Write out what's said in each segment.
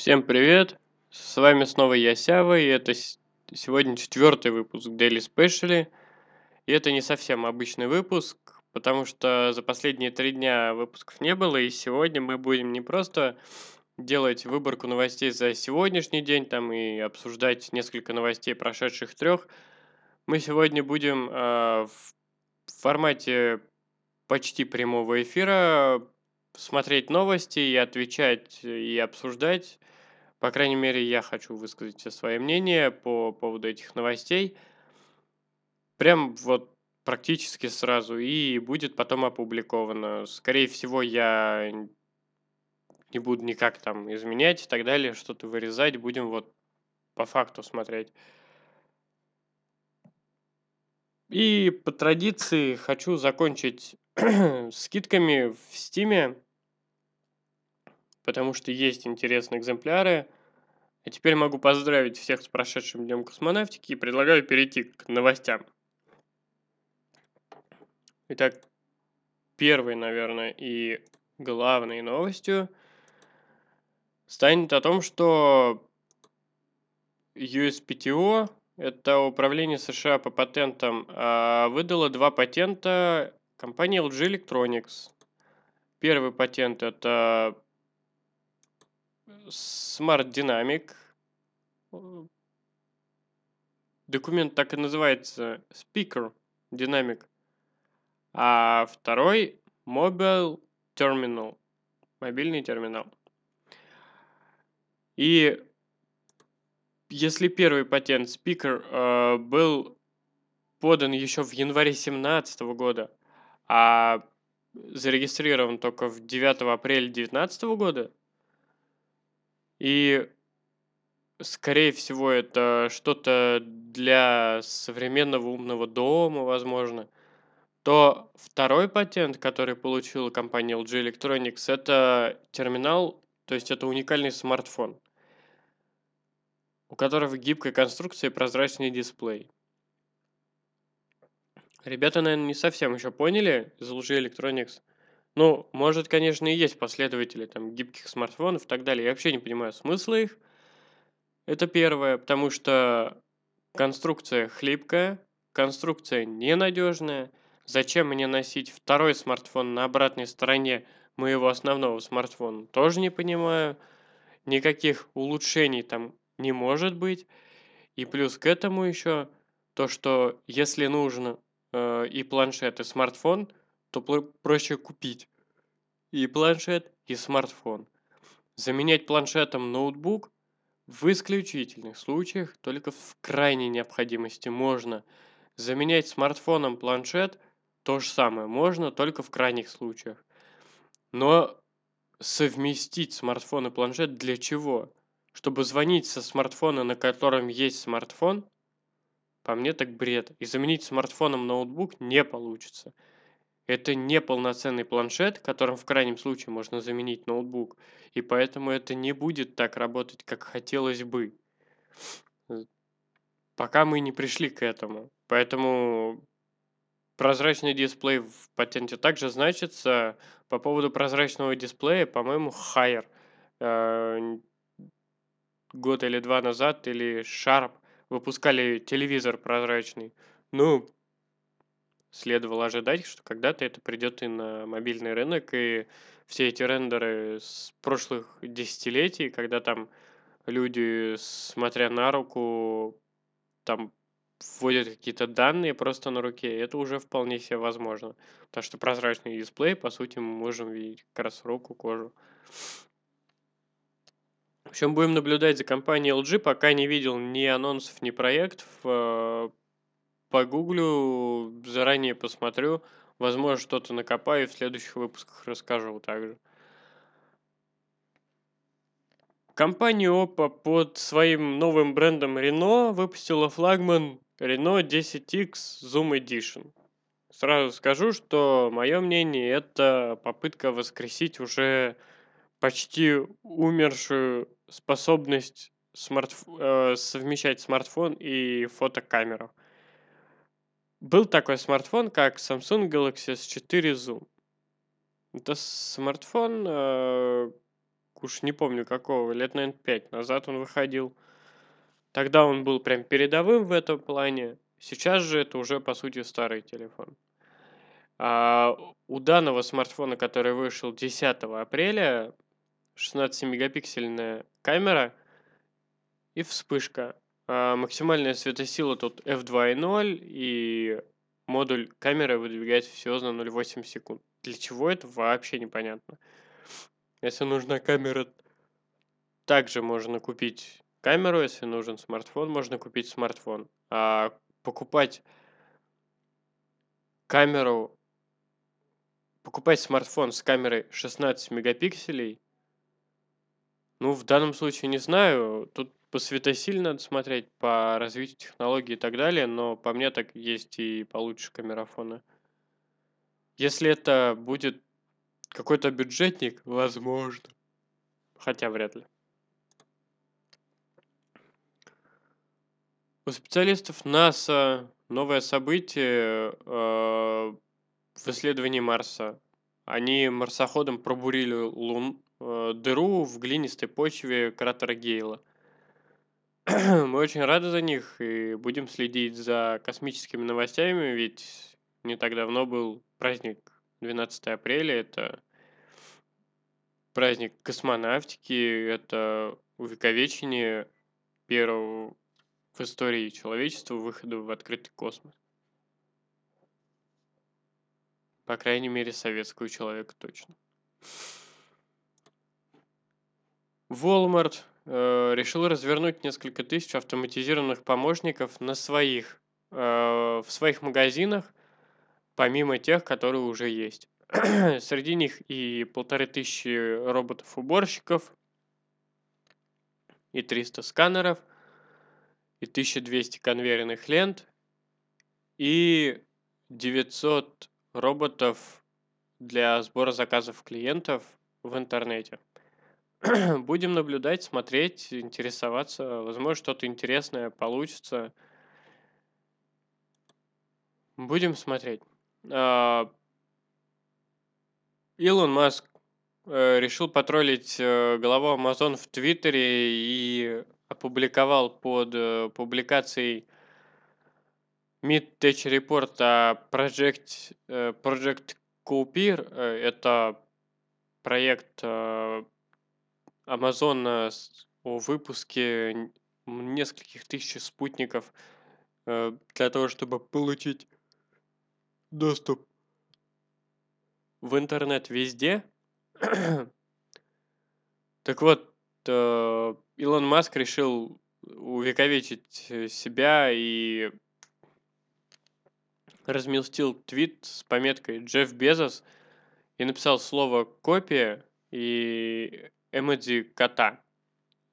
Всем привет! С вами снова я, Сява, и это сегодня четвертый выпуск Daily Special. И это не совсем обычный выпуск, потому что за последние три дня выпусков не было, и сегодня мы будем не просто делать выборку новостей за сегодняшний день там и обсуждать несколько новостей прошедших трех. Мы сегодня будем э, в формате почти прямого эфира смотреть новости и отвечать и обсуждать. По крайней мере, я хочу высказать свое мнение по поводу этих новостей. Прям вот практически сразу и будет потом опубликовано. Скорее всего, я не буду никак там изменять и так далее, что-то вырезать. Будем вот по факту смотреть. И по традиции хочу закончить скидками в Стиме, потому что есть интересные экземпляры. А теперь могу поздравить всех с прошедшим днем космонавтики и предлагаю перейти к новостям. Итак, первой, наверное, и главной новостью станет о том, что USPTO это управление США по патентам, а, выдало два патента компании LG Electronics. Первый патент это Smart Dynamic. Документ так и называется Speaker Dynamic. А второй Mobile Terminal. Мобильный терминал. И если первый патент Speaker э, был подан еще в январе 2017 года, а зарегистрирован только в 9 апреля 2019 года, и скорее всего это что-то для современного умного дома, возможно, то второй патент, который получила компания LG Electronics, это терминал, то есть это уникальный смартфон – у которого гибкая конструкция и прозрачный дисплей. Ребята, наверное, не совсем еще поняли из лжи Electronics. Ну, может, конечно, и есть последователи там гибких смартфонов и так далее. Я вообще не понимаю смысла их. Это первое, потому что конструкция хлипкая, конструкция ненадежная. Зачем мне носить второй смартфон на обратной стороне моего основного смартфона? Тоже не понимаю. Никаких улучшений там не может быть. И плюс к этому еще то, что если нужно э, и планшет, и смартфон, то проще купить и планшет, и смартфон. Заменять планшетом ноутбук в исключительных случаях, только в крайней необходимости можно. Заменять смартфоном планшет то же самое можно, только в крайних случаях. Но совместить смартфон и планшет для чего? Чтобы звонить со смартфона, на котором есть смартфон, по мне так бред. И заменить смартфоном ноутбук не получится. Это не полноценный планшет, которым в крайнем случае можно заменить ноутбук. И поэтому это не будет так работать, как хотелось бы. Пока мы не пришли к этому. Поэтому прозрачный дисплей в патенте также значится. По поводу прозрачного дисплея, по-моему, higher год или два назад, или Sharp выпускали телевизор прозрачный. Ну, следовало ожидать, что когда-то это придет и на мобильный рынок, и все эти рендеры с прошлых десятилетий, когда там люди, смотря на руку, там вводят какие-то данные просто на руке, это уже вполне себе возможно. Потому что прозрачный дисплей, по сути, мы можем видеть как раз руку, кожу. В общем, будем наблюдать за компанией LG, пока не видел ни анонсов, ни проектов. Погуглю, заранее посмотрю. Возможно, что-то накопаю и в следующих выпусках расскажу также. Компания Oppo под своим новым брендом Renault выпустила флагман Renault 10X Zoom Edition. Сразу скажу, что мое мнение это попытка воскресить уже почти умершую способность смартф... э, совмещать смартфон и фотокамеру. Был такой смартфон, как Samsung Galaxy S4 Zoom. Это смартфон, э, уж не помню какого, лет, наверное, 5 назад он выходил. Тогда он был прям передовым в этом плане. Сейчас же это уже, по сути, старый телефон. А у данного смартфона, который вышел 10 апреля, 16-мегапиксельная камера и вспышка. А максимальная светосила тут f2.0 и модуль камеры выдвигается всего за 0,8 секунд. Для чего это вообще непонятно. Если нужна камера, также можно купить камеру, если нужен смартфон, можно купить смартфон. А покупать камеру, покупать смартфон с камерой 16 мегапикселей, ну, в данном случае не знаю. Тут по светосиле надо смотреть, по развитию технологий и так далее, но по мне так есть и получше камерафоны. Если это будет какой-то бюджетник, возможно. Хотя вряд ли. У специалистов НАСА новое событие э, в исследовании Марса. Они марсоходом пробурили лун, дыру в глинистой почве кратера Гейла. Мы очень рады за них и будем следить за космическими новостями, ведь не так давно был праздник 12 апреля. Это праздник космонавтики, это увековечение первого в истории человечества выхода в открытый космос. По крайней мере, советского человека точно. Walmart э, решил развернуть несколько тысяч автоматизированных помощников на своих, э, в своих магазинах, помимо тех, которые уже есть. Среди них и полторы тысячи роботов-уборщиков, и 300 сканеров, и 1200 конвейерных лент, и 900 роботов для сбора заказов клиентов в интернете. Будем наблюдать, смотреть, интересоваться. Возможно, что-то интересное получится. Будем смотреть. А, Илон Маск э, решил потроллить э, главу Amazon в Твиттере и опубликовал под э, публикацией Mid Tech Report о Project, Project Cooper. Это проект Amazon о выпуске нескольких тысяч спутников для того, чтобы получить доступ в интернет везде. так вот, э, Илон Маск решил увековечить э, себя и разместил твит с пометкой Джефф Безос и написал слово «копия» и эмодзи кота.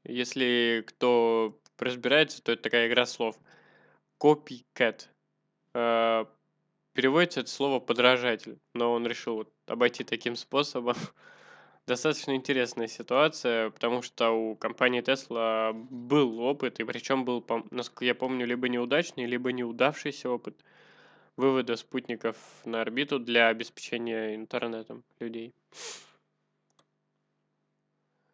Если кто разбирается, то это такая игра слов. Copycat. Э, переводится это слово подражатель, но он решил вот обойти таким способом. Достаточно интересная ситуация, потому что у компании Tesla был опыт, и причем был, насколько я помню, либо неудачный, либо неудавшийся опыт вывода спутников на орбиту для обеспечения интернетом людей.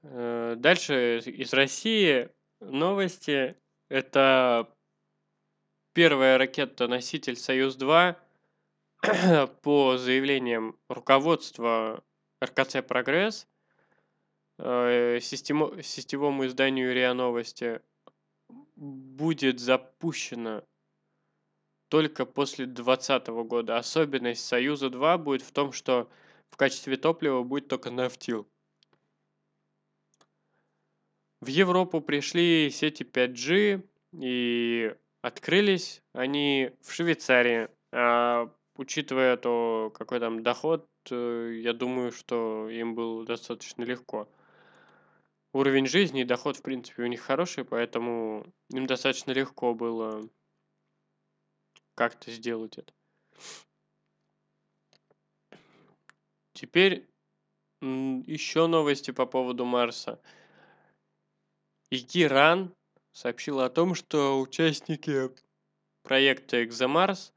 Э, дальше из России новости. Это первая ракета-носитель «Союз-2» по заявлениям руководства РКЦ «Прогресс», э, сетевому изданию РИА Новости, будет запущена только после 2020 года. Особенность «Союза-2» будет в том, что в качестве топлива будет только нафтил. В Европу пришли сети 5G и открылись они в Швейцарии. А учитывая то, какой там доход, э, я думаю, что им было достаточно легко. Уровень жизни и доход, в принципе, у них хороший, поэтому им достаточно легко было как-то сделать это. Теперь еще новости по поводу Марса. Игиран сообщил о том, что участники проекта «Экзомарс»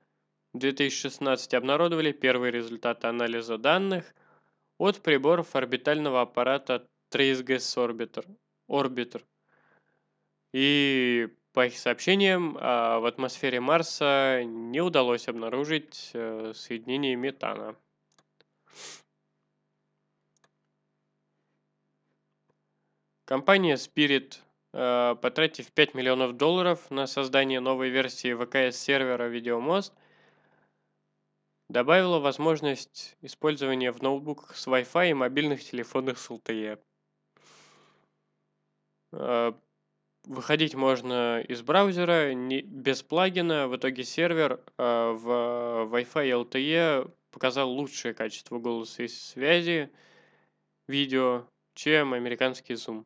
2016 обнародовали первые результаты анализа данных от приборов орбитального аппарата Trace Orbiter. Orbiter. И по их сообщениям, а, в атмосфере Марса не удалось обнаружить э, соединение метана. Компания Spirit, потратив 5 миллионов долларов на создание новой версии VKS-сервера VideoMost, добавила возможность использования в ноутбуках с Wi-Fi и мобильных телефонах с LTE. Э, выходить можно из браузера не, без плагина. В итоге сервер э, в Wi-Fi и LTE показал лучшее качество голоса и связи видео, чем американский Zoom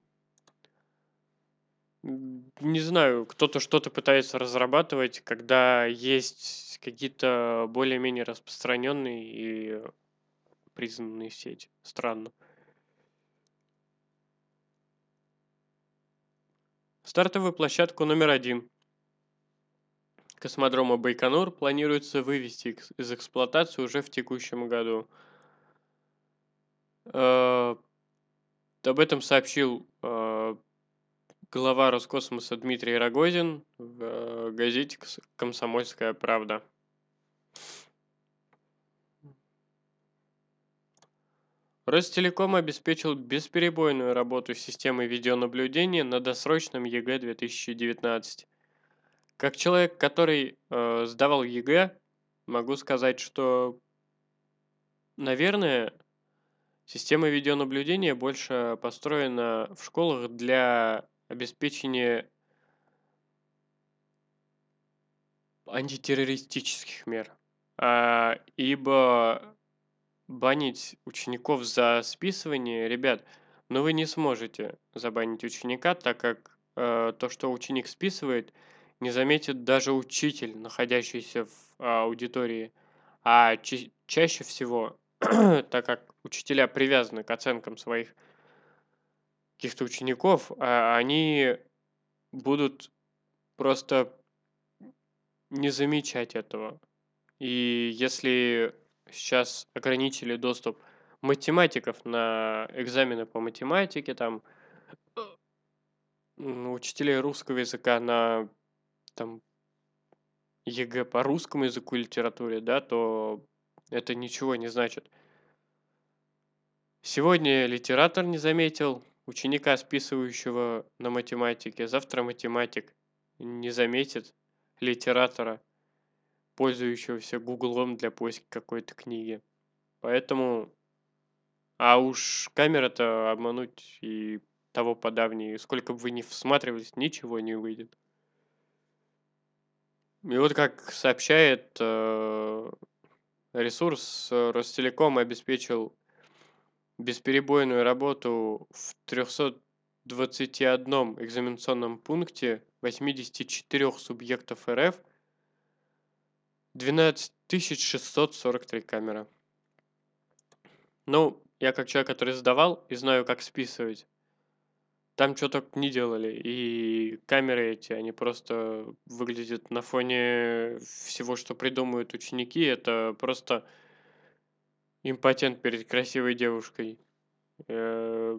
не знаю, кто-то что-то пытается разрабатывать, когда есть какие-то более-менее распространенные и признанные сети. Странно. Стартовую площадку номер один космодрома Байконур планируется вывести из эксплуатации уже в текущем году. Э, об этом сообщил глава Роскосмоса Дмитрий Рогозин в э, газете «Комсомольская правда». Ростелеком обеспечил бесперебойную работу системы видеонаблюдения на досрочном ЕГЭ 2019. Как человек, который э, сдавал ЕГЭ, могу сказать, что, наверное, система видеонаблюдения больше построена в школах для обеспечение антитеррористических мер, а, ибо банить учеников за списывание, ребят, ну вы не сможете забанить ученика, так как э, то, что ученик списывает, не заметит даже учитель, находящийся в а, аудитории. А ча- чаще всего, так как учителя привязаны к оценкам своих каких-то учеников, а они будут просто не замечать этого. И если сейчас ограничили доступ математиков на экзамены по математике, там, учителей русского языка на там, ЕГЭ по русскому языку и литературе, да, то это ничего не значит. Сегодня литератор не заметил, ученика, списывающего на математике, завтра математик не заметит литератора, пользующегося гуглом для поиска какой-то книги. Поэтому... А уж камера-то обмануть и того подавнее. Сколько бы вы ни всматривались, ничего не выйдет. И вот как сообщает э, ресурс, Ростелеком обеспечил бесперебойную работу в 321 экзаменационном пункте 84 субъектов РФ 12 643 камеры. Ну, я как человек, который сдавал и знаю, как списывать, там что только не делали. И камеры эти, они просто выглядят на фоне всего, что придумывают ученики. Это просто импотент перед красивой девушкой. Э,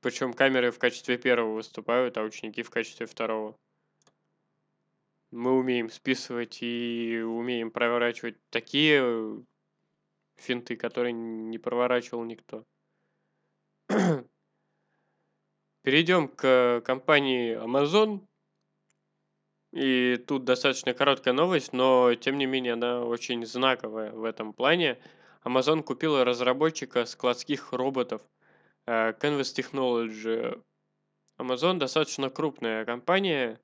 Причем камеры в качестве первого выступают, а ученики в качестве второго. Мы умеем списывать и умеем проворачивать такие финты, которые не проворачивал никто. Перейдем к компании Amazon. И тут достаточно короткая новость, но тем не менее она очень знаковая в этом плане. Amazon купила разработчика складских роботов э, Canvas Technology. Amazon достаточно крупная компания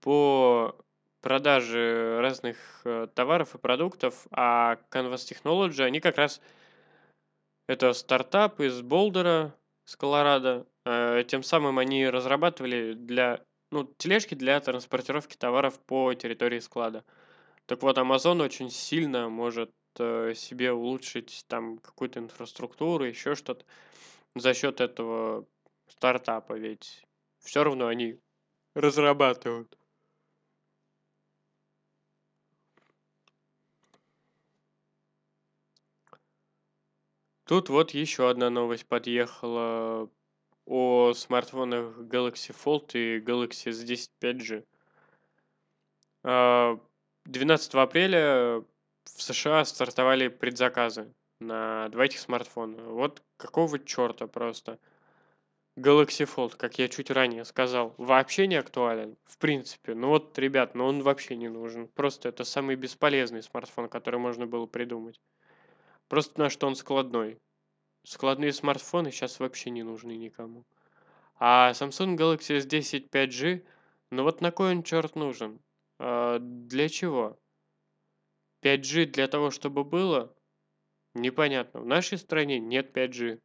по продаже разных э, товаров и продуктов, а Canvas Technology, они как раз это стартап из Болдера, с Колорадо. Э, тем самым они разрабатывали для, ну, тележки для транспортировки товаров по территории склада. Так вот, Amazon очень сильно может себе улучшить там какую-то инфраструктуру, еще что-то за счет этого стартапа, ведь все равно они разрабатывают. Тут вот еще одна новость подъехала о смартфонах Galaxy Fold и Galaxy S10 5G. 12 апреля в США стартовали предзаказы на два этих смартфона. Вот какого черта просто. Galaxy Fold, как я чуть ранее сказал, вообще не актуален, в принципе. Ну вот, ребят, ну он вообще не нужен. Просто это самый бесполезный смартфон, который можно было придумать. Просто на что он складной. Складные смартфоны сейчас вообще не нужны никому. А Samsung Galaxy S10 5G, ну вот на кой он черт нужен? А, для чего? 5G для того, чтобы было? Непонятно. В нашей стране нет 5G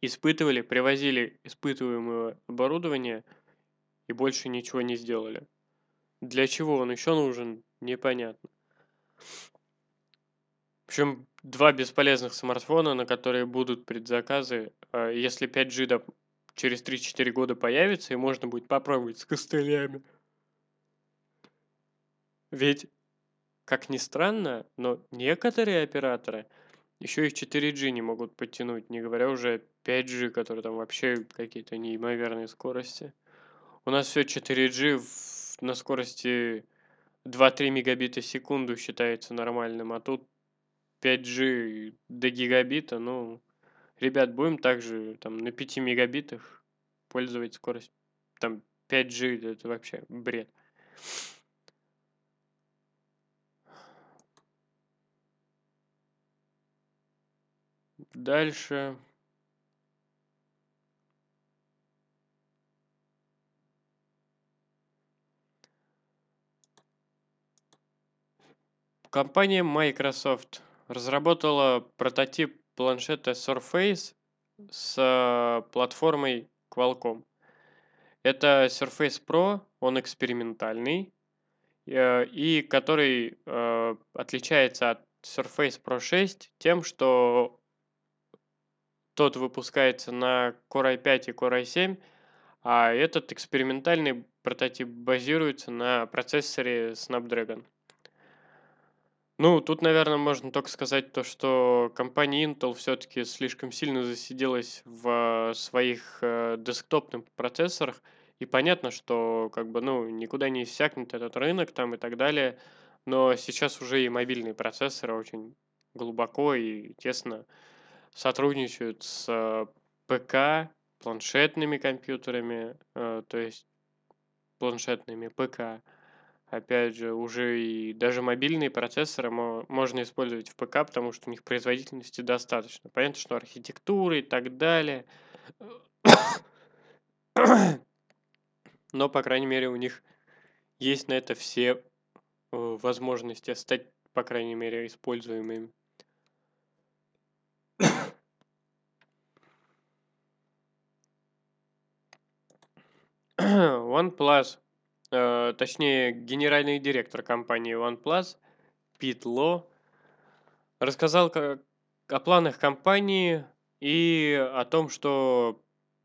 испытывали, привозили испытываемое оборудование и больше ничего не сделали. Для чего он еще нужен, непонятно. В общем, два бесполезных смартфона, на которые будут предзаказы. А если 5G да, через 3-4 года появится, и можно будет попробовать с костылями. Ведь, как ни странно, но некоторые операторы – еще и 4G не могут подтянуть, не говоря уже 5G, которые там вообще какие-то неимоверные скорости. У нас все 4G в, на скорости 2-3 мегабита в секунду считается нормальным, а тут 5G до гигабита, ну, ребят, будем также там на 5 мегабитах пользовать скорость, там 5G, это вообще бред. Дальше. Компания Microsoft разработала прототип планшета Surface с платформой Qualcomm. Это Surface Pro, он экспериментальный, э, и который э, отличается от Surface Pro 6 тем, что тот выпускается на Core i5 и Core i7, а этот экспериментальный прототип базируется на процессоре Snapdragon. Ну, тут, наверное, можно только сказать то, что компания Intel все-таки слишком сильно засиделась в своих э, десктопных процессорах, и понятно, что как бы, ну, никуда не иссякнет этот рынок там и так далее, но сейчас уже и мобильные процессоры очень глубоко и тесно сотрудничают с ПК, планшетными компьютерами, э, то есть планшетными ПК. Опять же, уже и даже мобильные процессоры можно использовать в ПК, потому что у них производительности достаточно. Понятно, что архитектура и так далее. Но, по крайней мере, у них есть на это все э, возможности стать, по крайней мере, используемыми. OnePlus, э, точнее, генеральный директор компании OnePlus Пит Ло рассказал о планах компании и о том, что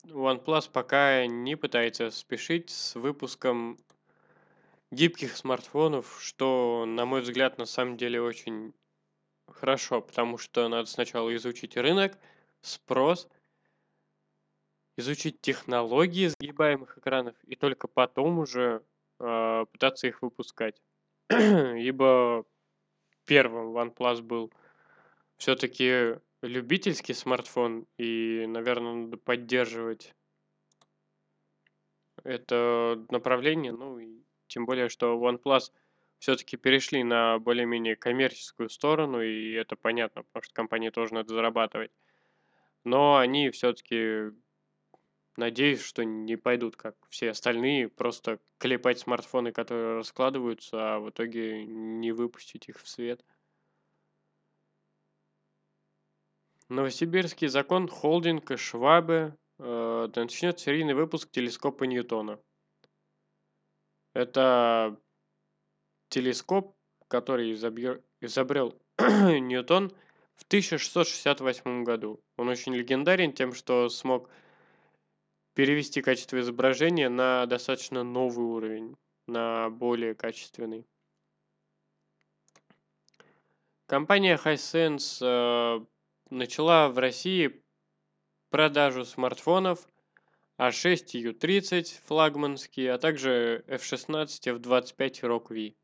OnePlus пока не пытается спешить с выпуском гибких смартфонов, что, на мой взгляд, на самом деле очень хорошо, потому что надо сначала изучить рынок, спрос – изучить технологии сгибаемых экранов и только потом уже э, пытаться их выпускать. Ибо первым OnePlus был все-таки любительский смартфон, и, наверное, надо поддерживать это направление, ну и тем более, что OnePlus все-таки перешли на более-менее коммерческую сторону, и это понятно, потому что компании тоже надо зарабатывать. Но они все-таки Надеюсь, что не пойдут, как все остальные, просто клепать смартфоны, которые раскладываются, а в итоге не выпустить их в свет. Новосибирский закон холдинг и Швабе э, начнет серийный выпуск телескопа Ньютона. Это телескоп, который изобъел, изобрел Ньютон в 1668 году. Он очень легендарен тем, что смог перевести качество изображения на достаточно новый уровень, на более качественный. Компания Hisense э, начала в России продажу смартфонов A6 и U30 флагманские, а также F16 F25 Rock V.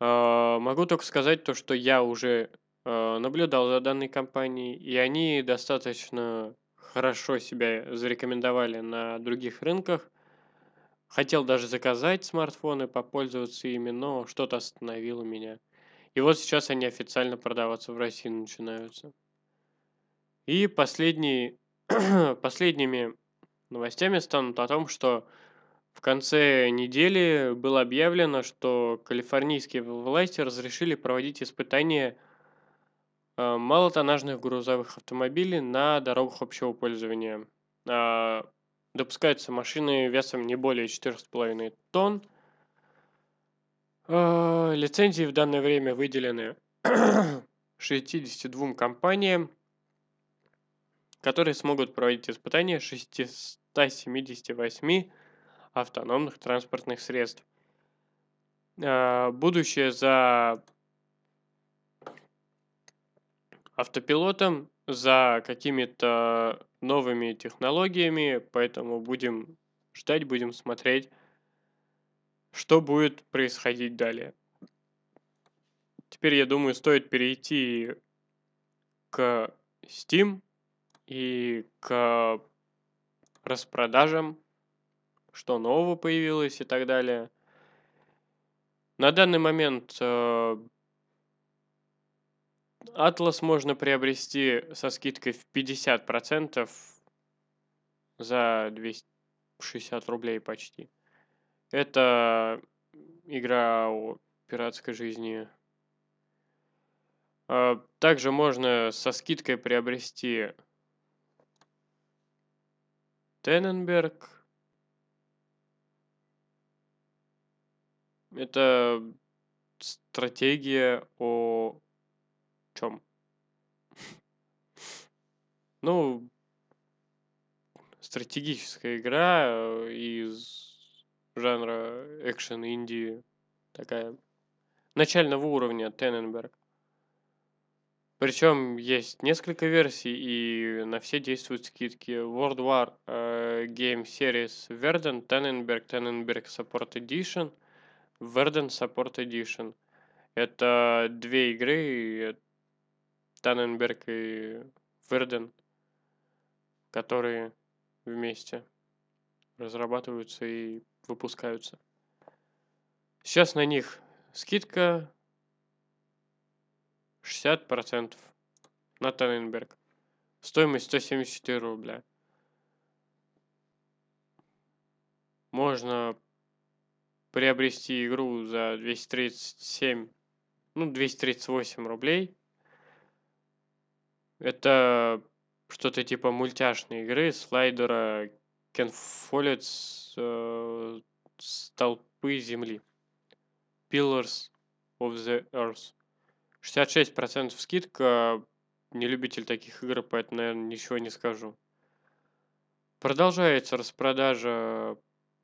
А, могу только сказать то, что я уже а, наблюдал за данной компанией, и они достаточно хорошо себя зарекомендовали на других рынках. Хотел даже заказать смартфоны, попользоваться ими, но что-то остановило меня. И вот сейчас они официально продаваться в России начинаются. И последние, последними новостями станут о том, что в конце недели было объявлено, что калифорнийские власти разрешили проводить испытания малотоннажных грузовых автомобилей на дорогах общего пользования. А, допускаются машины весом не более 4,5 тонн. А, лицензии в данное время выделены 62 компаниям, которые смогут проводить испытания 678 автономных транспортных средств. А, будущее за автопилотом, за какими-то новыми технологиями, поэтому будем ждать, будем смотреть, что будет происходить далее. Теперь, я думаю, стоит перейти к Steam и к распродажам что нового появилось и так далее. На данный момент э, Atlas можно приобрести со скидкой в 50% за 260 рублей почти. Это игра о пиратской жизни. Э, также можно со скидкой приобрести Тенненберг Это стратегия о чем? Ну, стратегическая игра э, из жанра экшен инди такая начального уровня Тенненберг. Причем есть несколько версий, и на все действуют скидки. World War uh, Game Series Verden, Tannenberg, Tannenberg Support Edition – Verden Support Edition. Это две игры, Таненберг и Верден, которые вместе разрабатываются и выпускаются. Сейчас на них скидка 60% на Таненберг. Стоимость 174 рубля. Можно приобрести игру за 237, ну, 238 рублей. Это что-то типа мультяшной игры, слайдера Ken Follett Столпы Земли. Pillars of the Earth. 66% скидка. Не любитель таких игр, поэтому, наверное, ничего не скажу. Продолжается распродажа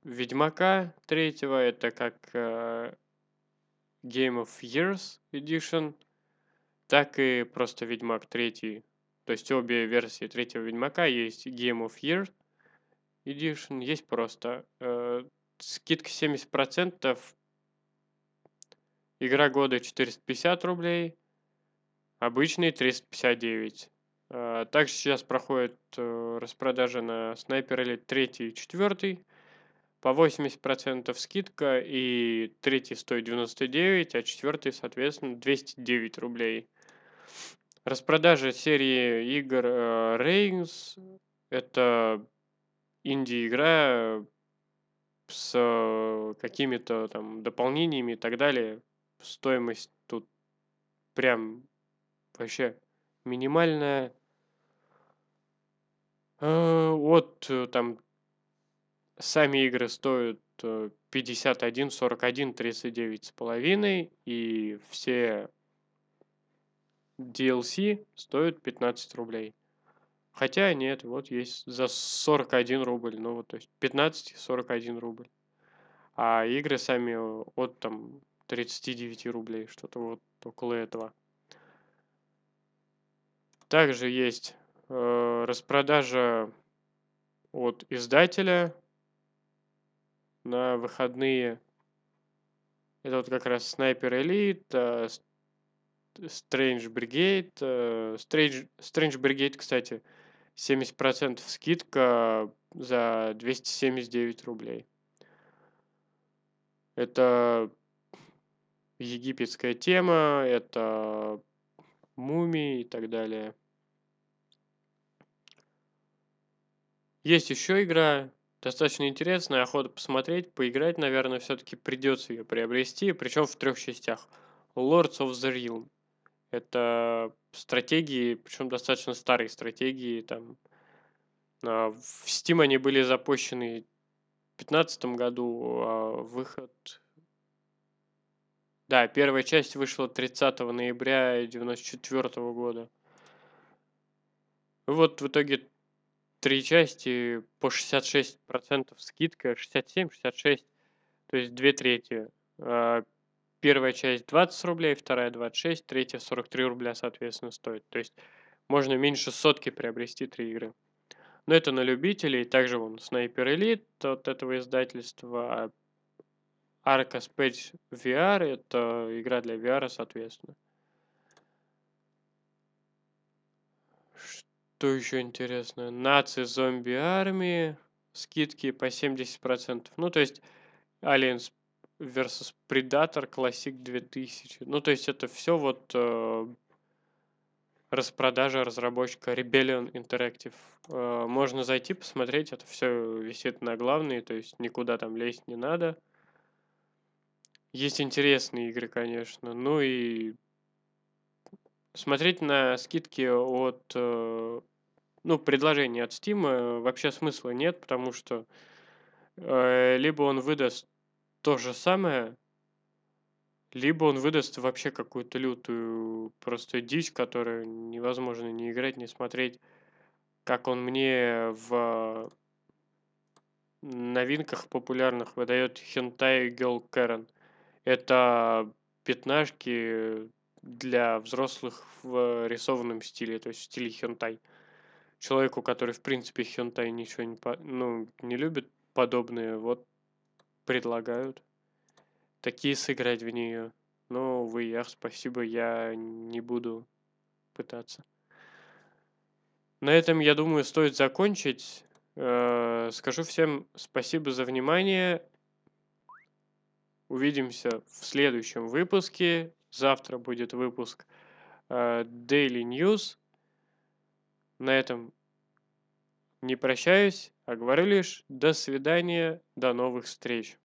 Ведьмака третьего, это как э, Game of Years Edition, так и просто Ведьмак третий. То есть обе версии третьего Ведьмака есть Game of Year Edition, есть просто э, скидка 70%, игра года 450 рублей, обычный 359. Э, также сейчас проходит э, распродажа на Sniper Elite 3 и 4 по 80% скидка, и третий стоит 99, а четвертый, соответственно, 209 рублей. Распродажа серии игр э, Reigns – это инди-игра с какими-то там дополнениями и так далее. Стоимость тут прям вообще минимальная. Э, от там Сами игры стоят 51, 41, 39 с половиной, и все DLC стоят 15 рублей. Хотя нет, вот есть за 41 рубль, ну вот, то есть 15 41 рубль. А игры сами от там 39 рублей, что-то вот около этого. Также есть, э, распродажа от издателя на выходные. Это вот как раз Sniper Elite, э, Strange Brigade, э, Strange Strange Brigade, кстати, 70 скидка за 279 рублей. Это египетская тема, это мумии и так далее. Есть еще игра, достаточно интересная, охота посмотреть, поиграть, наверное, все-таки придется ее приобрести, причем в трех частях. Lords of the Realm. Это стратегии, причем достаточно старые стратегии, там а, в Steam они были запущены в 2015 году, а выход... Да, первая часть вышла 30 ноября 1994 года. Вот в итоге три части по 66% скидка, 67-66, то есть две трети. Первая часть 20 рублей, вторая 26, третья 43 рубля, соответственно, стоит. То есть можно меньше сотки приобрести три игры. Но это на любителей. Также вон Sniper Elite от этого издательства. Arca Space VR это игра для VR, соответственно. Что еще интересно? Нации зомби армии. Скидки по 70%. Ну, то есть Aliens versus Predator Classic 2000. Ну, то есть это все вот э, распродажа разработчика Rebellion Interactive. Э, можно зайти, посмотреть, это все висит на главной, то есть никуда там лезть не надо. Есть интересные игры, конечно. Ну и смотреть на скидки от, э, ну, предложения от Steam вообще смысла нет, потому что э, либо он выдаст то же самое, либо он выдаст вообще какую-то лютую просто дичь, которую невозможно не играть, не смотреть, как он мне в новинках популярных выдает Hentai Girl Karen. Это пятнашки для взрослых в рисованном стиле, то есть в стиле хентай. Человеку, который в принципе хентай ничего не, ну, не любит подобные, вот предлагают такие сыграть в нее. Но, увы, ях, спасибо, я не буду пытаться. На этом, я думаю, стоит закончить. Э, скажу всем спасибо за внимание. Увидимся в следующем выпуске. Завтра будет выпуск э, Daily News. На этом не прощаюсь, а говорю лишь до свидания, до новых встреч.